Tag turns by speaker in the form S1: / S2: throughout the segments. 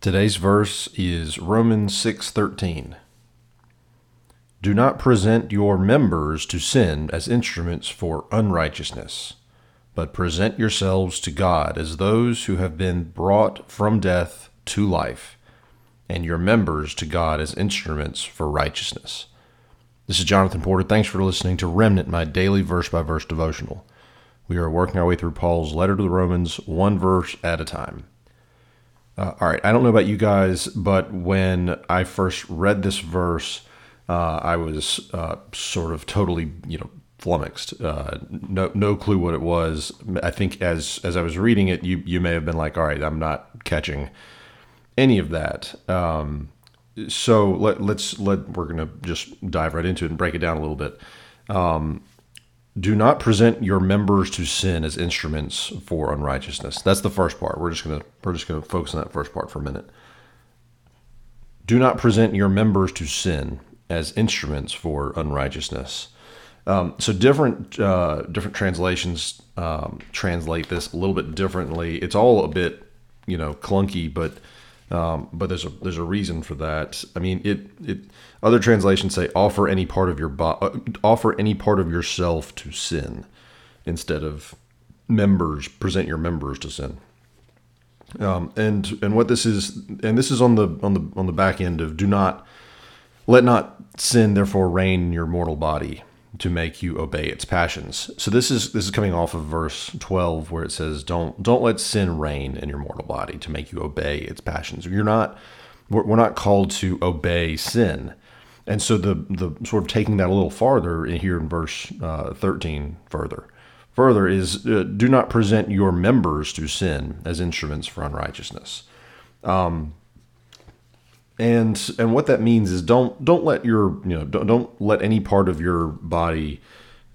S1: Today's verse is Romans 6:13. Do not present your members to sin as instruments for unrighteousness, but present yourselves to God as those who have been brought from death to life, and your members to God as instruments for righteousness. This is Jonathan Porter. Thanks for listening to Remnant, my daily verse by verse devotional. We are working our way through Paul's letter to the Romans, one verse at a time. Uh, all right, I don't know about you guys, but when I first read this verse, uh, I was uh, sort of totally, you know, flummoxed. Uh, no, no clue what it was. I think as as I was reading it, you you may have been like, "All right, I'm not catching any of that." Um, so let, let's let we're gonna just dive right into it and break it down a little bit. Um, do not present your members to sin as instruments for unrighteousness. That's the first part. We're just gonna we're just gonna focus on that first part for a minute. Do not present your members to sin as instruments for unrighteousness. Um, so different uh, different translations um, translate this a little bit differently. It's all a bit you know clunky, but um, but there's a there's a reason for that. I mean, it it other translations say offer any part of your bo- uh, offer any part of yourself to sin instead of members present your members to sin. Um, and and what this is and this is on the on the on the back end of do not let not sin therefore reign in your mortal body to make you obey its passions. So this is this is coming off of verse 12 where it says don't don't let sin reign in your mortal body to make you obey its passions. You're not we're not called to obey sin. And so the the sort of taking that a little farther in here in verse uh, 13 further further is uh, do not present your members to sin as instruments for unrighteousness. Um, and and what that means is don't don't let your you know don't, don't let any part of your body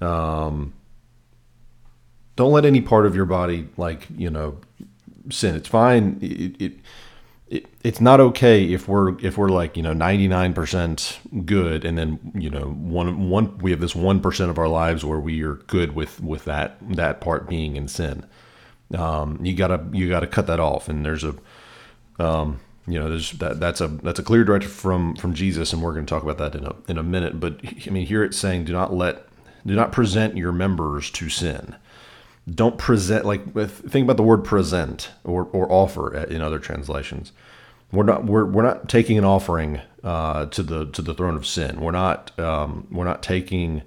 S1: um, don't let any part of your body like you know sin. It's fine. It, it, it it's not okay if we're if we're like you know 99% good and then you know one one we have this 1% of our lives where we are good with with that that part being in sin. Um, you gotta you gotta cut that off. And there's a um, you know, that that's a that's a clear directive from from Jesus, and we're going to talk about that in a in a minute. But I mean, here it's saying, do not let do not present your members to sin. Don't present like think about the word present or or offer in other translations. We're not we're we're not taking an offering uh, to the to the throne of sin. We're not um, we're not taking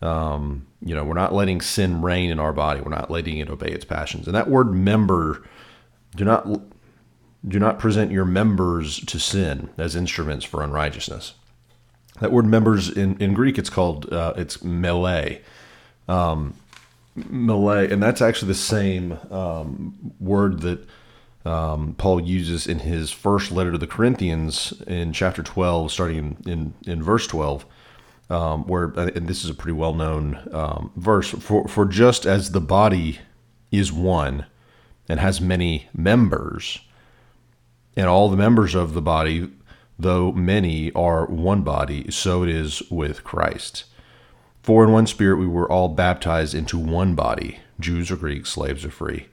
S1: um, you know we're not letting sin reign in our body. We're not letting it obey its passions. And that word member, do not do not present your members to sin as instruments for unrighteousness. That word members in, in Greek, it's called, uh, it's melee. Um, melee, and that's actually the same um, word that um, Paul uses in his first letter to the Corinthians in chapter 12, starting in, in, in verse 12. Um, where and this is a pretty well known um, verse for for just as the body is one and has many members, and all the members of the body, though many, are one body, so it is with Christ. For in one spirit we were all baptized into one body, Jews or Greeks, slaves or free,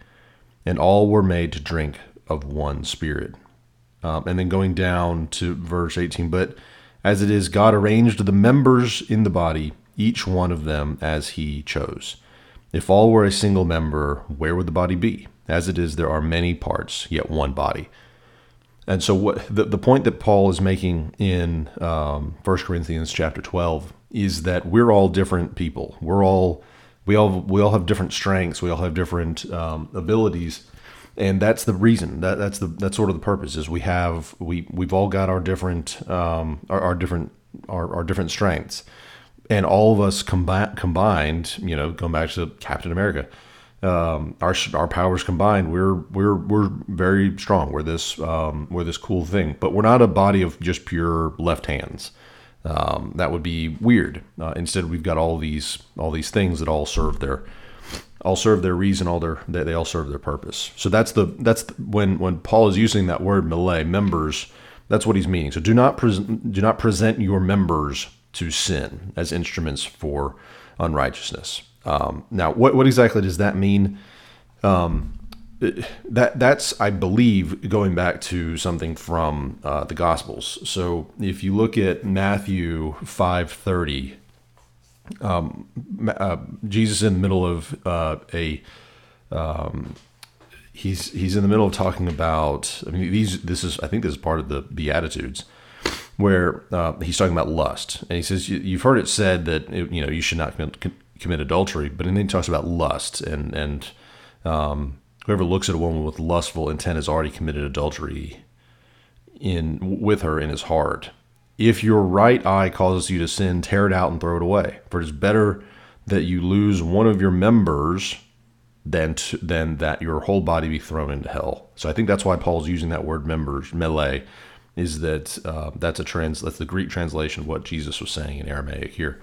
S1: and all were made to drink of one spirit. Um, and then going down to verse 18, but as it is, God arranged the members in the body, each one of them as he chose. If all were a single member, where would the body be? As it is, there are many parts, yet one body. And so, what the, the point that Paul is making in um, 1 Corinthians chapter 12 is that we're all different people. We're all we all we all have different strengths. We all have different um, abilities, and that's the reason. That that's the that's sort of the purpose is we have we we've all got our different um, our, our different our, our different strengths, and all of us combi- combined. You know, going back to Captain America um, our our powers combined, we're we're we're very strong. We're this um, we're this cool thing, but we're not a body of just pure left hands. Um, that would be weird. Uh, instead, we've got all these all these things that all serve their all serve their reason. All their they, they all serve their purpose. So that's the that's the, when when Paul is using that word melee members. That's what he's meaning. So do not pre- do not present your members to sin as instruments for unrighteousness. Um, now, what, what exactly does that mean? Um, that that's I believe going back to something from uh, the Gospels. So if you look at Matthew five thirty, um, uh, Jesus in the middle of uh, a um, he's he's in the middle of talking about. I mean, these this is I think this is part of the Beatitudes where uh, he's talking about lust, and he says you've heard it said that you know you should not commit, adultery, but then he talks about lust and and um, whoever looks at a woman with lustful intent has already committed adultery in with her in his heart. If your right eye causes you to sin, tear it out and throw it away. For it is better that you lose one of your members than to, than that your whole body be thrown into hell. So I think that's why Paul's using that word members, melee, is that uh, that's a trans that's the Greek translation of what Jesus was saying in Aramaic here.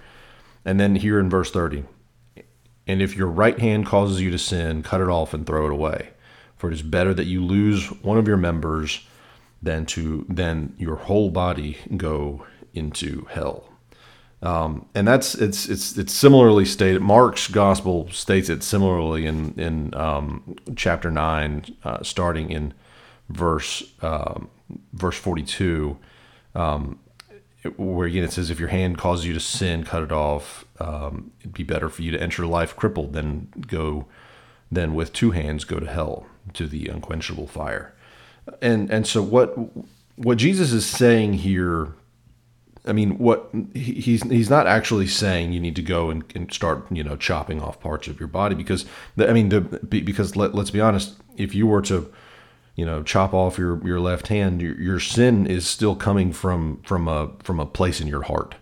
S1: And then here in verse 30, and if your right hand causes you to sin, cut it off and throw it away. For it is better that you lose one of your members than to than your whole body go into hell. Um, and that's it's it's it's similarly stated. Mark's gospel states it similarly in in um, chapter nine, uh, starting in verse um, verse forty two. Where again it says, if your hand causes you to sin, cut it off. Um, it'd be better for you to enter life crippled than go, than with two hands go to hell, to the unquenchable fire. And and so what what Jesus is saying here, I mean, what he's he's not actually saying you need to go and, and start you know chopping off parts of your body because the, I mean the because let, let's be honest, if you were to you know chop off your your left hand your, your sin is still coming from from a from a place in your heart.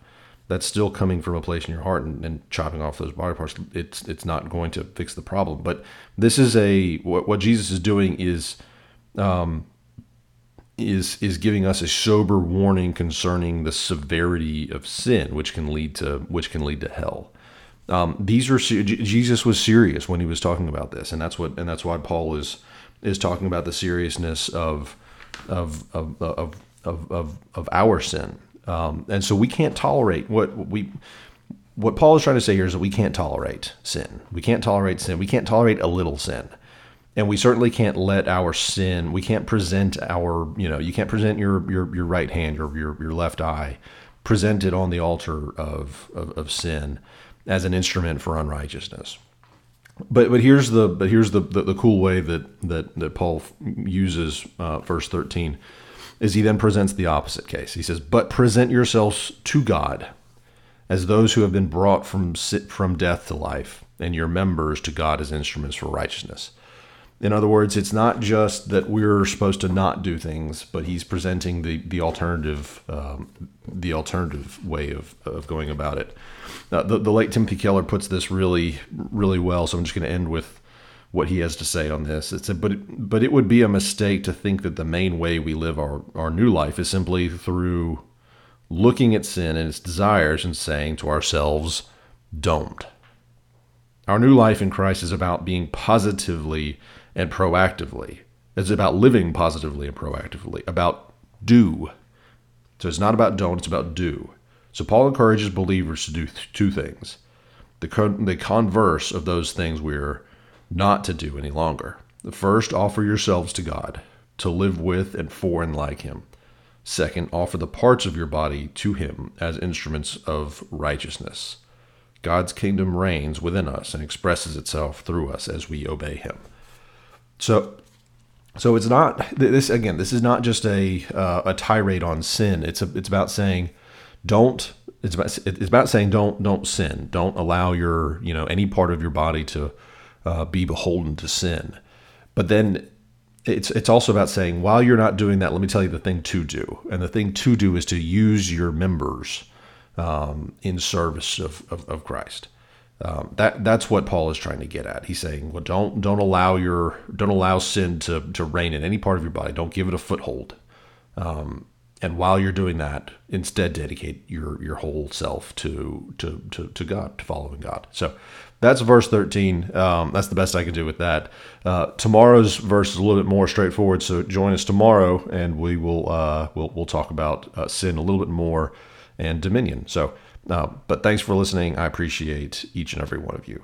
S1: That's still coming from a place in your heart and, and chopping off those body parts. It's it's not going to fix the problem. But this is a what, what jesus is doing is um is is giving us a sober warning concerning the severity of sin which can lead to which can lead to hell. Um, these are Jesus was serious when he was talking about this, and that's what and that's why Paul is is talking about the seriousness of of of of of, of, of our sin, um, and so we can't tolerate what we. What Paul is trying to say here is that we can't tolerate sin. We can't tolerate sin. We can't tolerate a little sin, and we certainly can't let our sin. We can't present our, you know, you can't present your your, your right hand, your, your your left eye, present it on the altar of, of, of sin as an instrument for unrighteousness but but here's the but here's the, the, the cool way that that that Paul uses uh, verse 13 is he then presents the opposite case. He says, "But present yourselves to God as those who have been brought from from death to life, and your members to God as instruments for righteousness." In other words, it's not just that we're supposed to not do things, but he's presenting the the alternative um, the alternative way of, of going about it. Uh, the, the late Timothy Keller puts this really really well, so I'm just going to end with what he has to say on this. It's a, but it, but it would be a mistake to think that the main way we live our, our new life is simply through looking at sin and its desires and saying to ourselves, "Don't." Our new life in Christ is about being positively and proactively. It's about living positively and proactively, about do. So it's not about don't, it's about do. So Paul encourages believers to do th- two things the, con- the converse of those things we're not to do any longer. First, offer yourselves to God, to live with and for and like Him. Second, offer the parts of your body to Him as instruments of righteousness. God's kingdom reigns within us and expresses itself through us as we obey Him. So, so it's not this again. This is not just a uh, a tirade on sin. It's a, it's about saying, don't. It's about it's about saying don't don't sin. Don't allow your you know any part of your body to uh, be beholden to sin. But then it's it's also about saying while you're not doing that, let me tell you the thing to do. And the thing to do is to use your members um, in service of, of, of Christ. Um, that that's what Paul is trying to get at. He's saying, well, don't don't allow your don't allow sin to to reign in any part of your body. Don't give it a foothold. Um, and while you're doing that, instead dedicate your your whole self to to to, to God, to following God. So that's verse 13. Um, that's the best I can do with that. Uh, tomorrow's verse is a little bit more straightforward. So join us tomorrow, and we will uh, we'll we'll talk about uh, sin a little bit more and dominion. So. Uh, but thanks for listening. I appreciate each and every one of you.